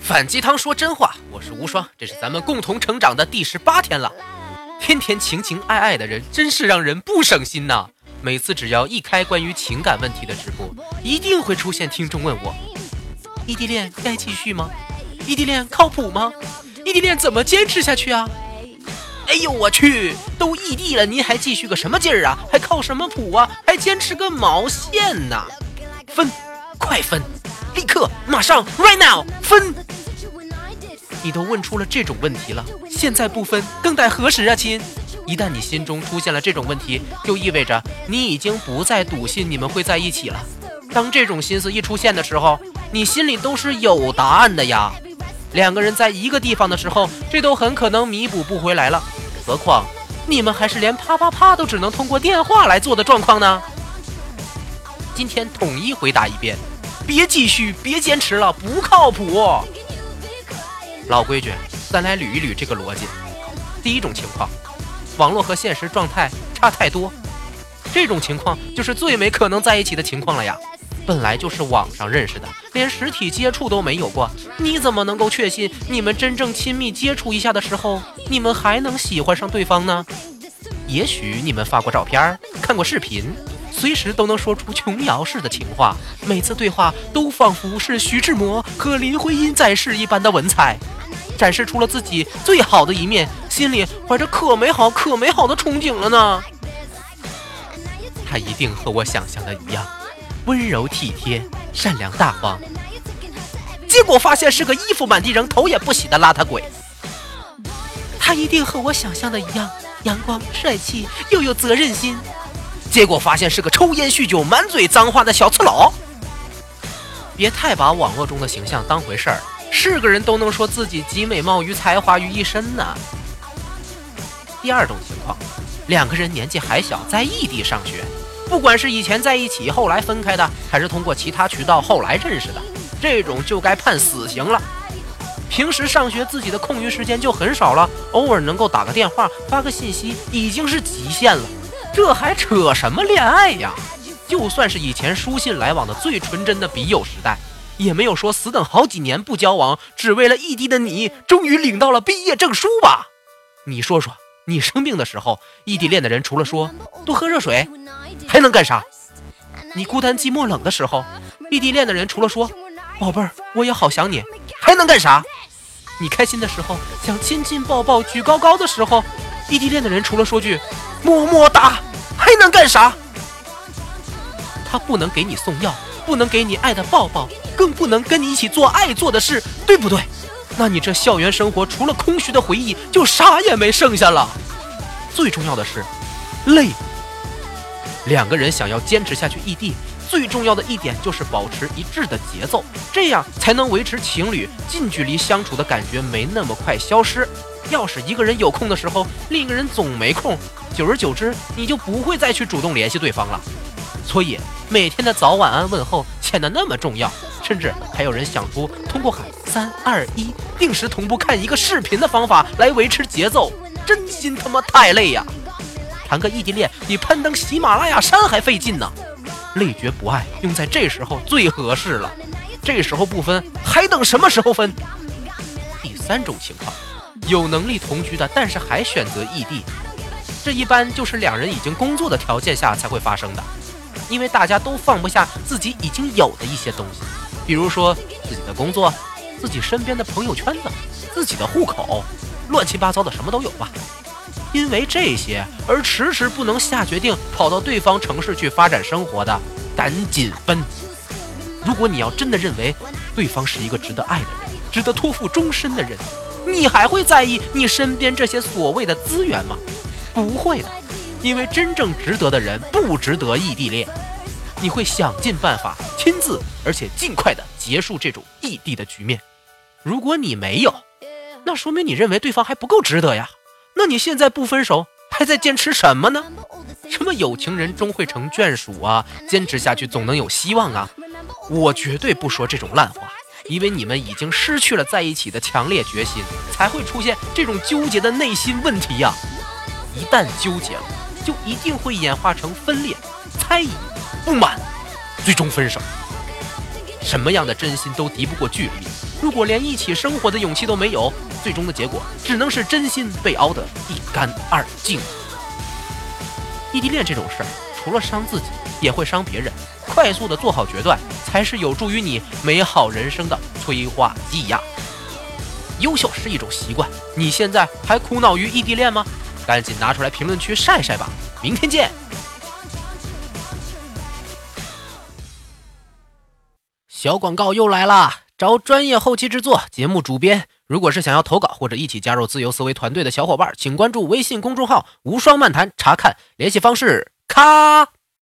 反鸡汤说真话，我是无双，这是咱们共同成长的第十八天了。天天情情爱爱的人，真是让人不省心呐。每次只要一开关于情感问题的直播，一定会出现听众问我：异地恋该继续吗？异地恋靠谱吗？异地恋怎么坚持下去啊？哎呦我去，都异地了，您还继续个什么劲儿啊？还靠什么谱啊？还坚持个毛线呐？分，快分，立刻，马上，right now，分！你都问出了这种问题了，现在不分，更待何时啊，亲？一旦你心中出现了这种问题，就意味着你已经不再笃信你们会在一起了。当这种心思一出现的时候，你心里都是有答案的呀。两个人在一个地方的时候，这都很可能弥补不回来了。何况你们还是连啪啪啪都只能通过电话来做的状况呢？今天统一回答一遍，别继续，别坚持了，不靠谱。老规矩，咱来捋一捋这个逻辑。第一种情况，网络和现实状态差太多，这种情况就是最没可能在一起的情况了呀。本来就是网上认识的，连实体接触都没有过，你怎么能够确信你们真正亲密接触一下的时候，你们还能喜欢上对方呢？也许你们发过照片，看过视频，随时都能说出琼瑶式的情话，每次对话都仿佛是徐志摩和林徽因在世一般的文采，展示出了自己最好的一面，心里怀着可美好、可美好的憧憬了呢。他一定和我想象的一样。温柔体贴、善良大方，结果发现是个衣服满地扔、头也不洗的邋遢鬼。他一定和我想象的一样，阳光、帅气又有责任心。结果发现是个抽烟酗酒、满嘴脏话的小刺佬。别太把网络中的形象当回事儿，是个人都能说自己集美貌与才华于一身呢。第二种情况，两个人年纪还小，在异地上学。不管是以前在一起，后来分开的，还是通过其他渠道后来认识的，这种就该判死刑了。平时上学自己的空余时间就很少了，偶尔能够打个电话、发个信息已经是极限了，这还扯什么恋爱呀？就算是以前书信来往的最纯真的笔友时代，也没有说死等好几年不交往，只为了异地的你终于领到了毕业证书吧？你说说，你生病的时候，异地恋的人除了说多喝热水。还能干啥？你孤单寂寞冷的时候，异地恋的人除了说“宝贝儿，我也好想你”，还能干啥？你开心的时候，想亲亲抱抱举高高的时候，异地恋的人除了说句“么么哒”，还能干啥？他不能给你送药，不能给你爱的抱抱，更不能跟你一起做爱做的事，对不对？那你这校园生活除了空虚的回忆，就啥也没剩下了。最重要的是，累。两个人想要坚持下去异地，最重要的一点就是保持一致的节奏，这样才能维持情侣近距离相处的感觉没那么快消失。要是一个人有空的时候，另一个人总没空，久而久之，你就不会再去主动联系对方了。所以每天的早晚安问候显得那么重要，甚至还有人想出通过喊三二一定时同步看一个视频的方法来维持节奏，真心他妈太累呀！谈个异地恋，比攀登喜马拉雅山还费劲呢。累觉不爱，用在这时候最合适了。这时候不分，还等什么时候分？第三种情况，有能力同居的，但是还选择异地，这一般就是两人已经工作的条件下才会发生的。因为大家都放不下自己已经有的一些东西，比如说自己的工作、自己身边的朋友圈子、自己的户口，乱七八糟的什么都有吧。因为这些而迟迟不能下决定跑到对方城市去发展生活的，赶紧分。如果你要真的认为对方是一个值得爱的人，值得托付终身的人，你还会在意你身边这些所谓的资源吗？不会的，因为真正值得的人不值得异地恋。你会想尽办法亲自而且尽快的结束这种异地的局面。如果你没有，那说明你认为对方还不够值得呀。那你现在不分手，还在坚持什么呢？什么有情人终会成眷属啊？坚持下去总能有希望啊！我绝对不说这种烂话，因为你们已经失去了在一起的强烈决心，才会出现这种纠结的内心问题呀。一旦纠结了，就一定会演化成分裂、猜疑、不满，最终分手。什么样的真心都敌不过距离。如果连一起生活的勇气都没有，最终的结果只能是真心被熬得一干二净。异地恋这种事儿，除了伤自己，也会伤别人。快速的做好决断，才是有助于你美好人生的催化剂呀。优秀是一种习惯，你现在还苦恼于异地恋吗？赶紧拿出来评论区晒晒吧！明天见。小广告又来啦！找专业后期制作、节目主编。如果是想要投稿或者一起加入自由思维团队的小伙伴，请关注微信公众号“无双漫谈”，查看联系方式。咔。